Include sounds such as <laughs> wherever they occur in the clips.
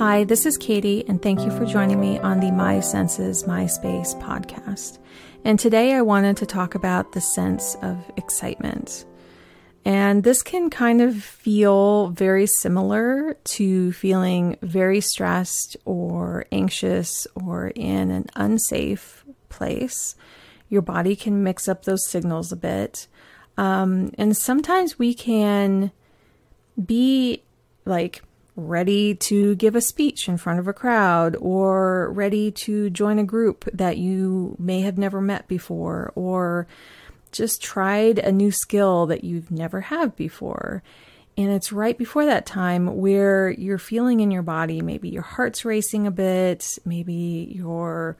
Hi, this is Katie, and thank you for joining me on the My Senses, My Space podcast. And today I wanted to talk about the sense of excitement. And this can kind of feel very similar to feeling very stressed or anxious or in an unsafe place. Your body can mix up those signals a bit. Um, and sometimes we can be like ready to give a speech in front of a crowd or ready to join a group that you may have never met before or just tried a new skill that you've never had before. And it's right before that time where you're feeling in your body, maybe your heart's racing a bit, maybe your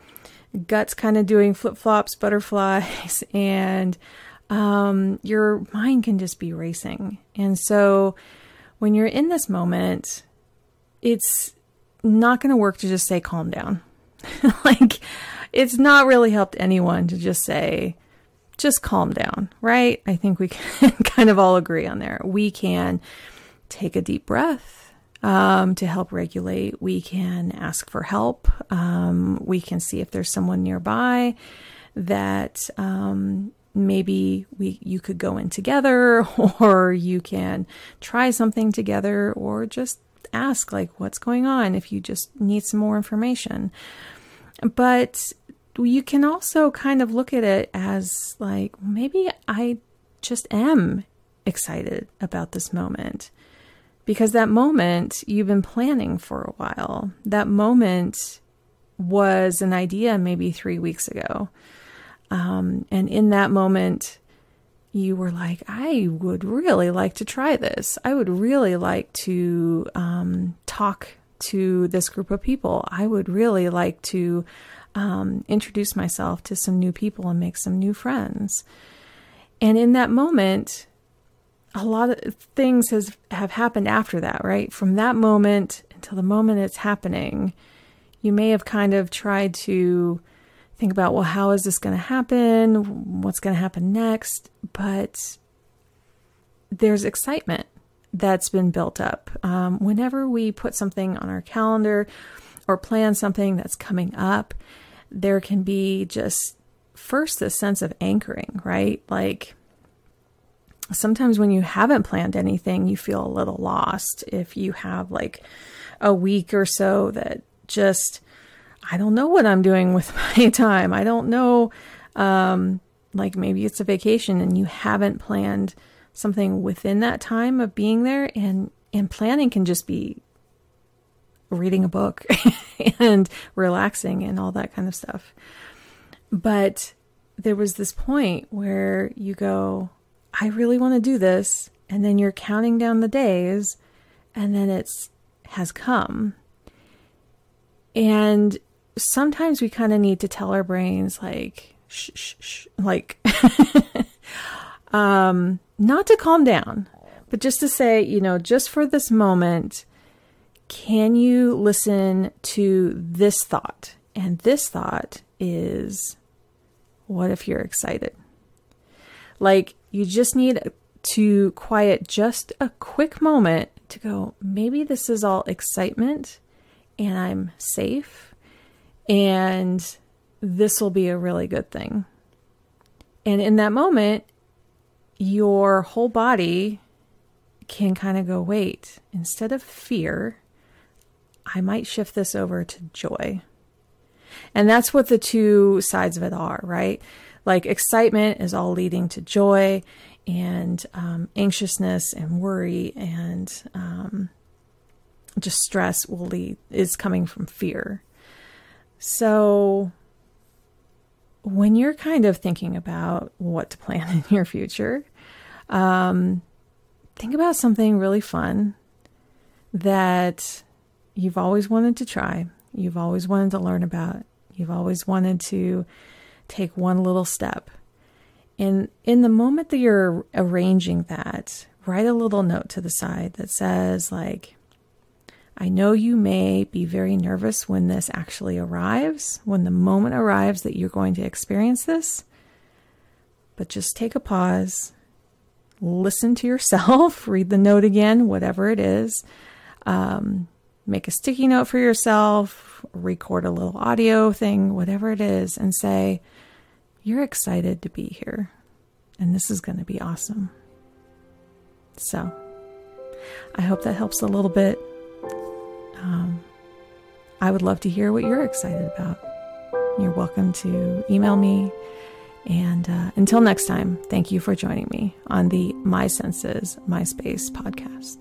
gut's kind of doing flip flops, butterflies, <laughs> and um, your mind can just be racing. And so when you're in this moment, it's not going to work to just say calm down. <laughs> like, it's not really helped anyone to just say, just calm down, right? I think we can <laughs> kind of all agree on there. We can take a deep breath um, to help regulate. We can ask for help. Um, we can see if there's someone nearby that um, maybe we you could go in together, <laughs> or you can try something together, or just ask like what's going on if you just need some more information. But you can also kind of look at it as like maybe I just am excited about this moment because that moment you've been planning for a while. That moment was an idea maybe three weeks ago. Um, and in that moment, you were like, I would really like to try this. I would really like to um, talk to this group of people. I would really like to um, introduce myself to some new people and make some new friends. And in that moment, a lot of things has have happened after that, right? From that moment until the moment it's happening, you may have kind of tried to think about, well, how is this going to happen? What's going to happen next? But there's excitement that's been built up. Um, whenever we put something on our calendar or plan something that's coming up, there can be just first this sense of anchoring, right? Like sometimes when you haven't planned anything, you feel a little lost. If you have like a week or so that just I don't know what I'm doing with <laughs> my time. I don't know. Um, like maybe it's a vacation and you haven't planned something within that time of being there, and and planning can just be reading a book <laughs> and relaxing and all that kind of stuff. But there was this point where you go, I really want to do this, and then you're counting down the days, and then it's has come. And sometimes we kind of need to tell our brains like shh, shh, shh like <laughs> um not to calm down but just to say you know just for this moment can you listen to this thought? And this thought is what if you're excited? Like you just need to quiet just a quick moment to go maybe this is all excitement and I'm safe and this will be a really good thing. And in that moment, your whole body can kind of go, wait, instead of fear, I might shift this over to joy. And that's what the two sides of it are, right? Like excitement is all leading to joy, and um, anxiousness and worry and um, just stress will lead is coming from fear. So, when you're kind of thinking about what to plan <laughs> in your future, um, think about something really fun that you've always wanted to try, you've always wanted to learn about, you've always wanted to take one little step. And in the moment that you're arranging that, write a little note to the side that says, like, I know you may be very nervous when this actually arrives, when the moment arrives that you're going to experience this. But just take a pause, listen to yourself, <laughs> read the note again, whatever it is. Um, make a sticky note for yourself, record a little audio thing, whatever it is, and say, You're excited to be here. And this is going to be awesome. So, I hope that helps a little bit. Um, I would love to hear what you're excited about. You're welcome to email me. And uh, until next time, thank you for joining me on the My Senses, My Space podcast.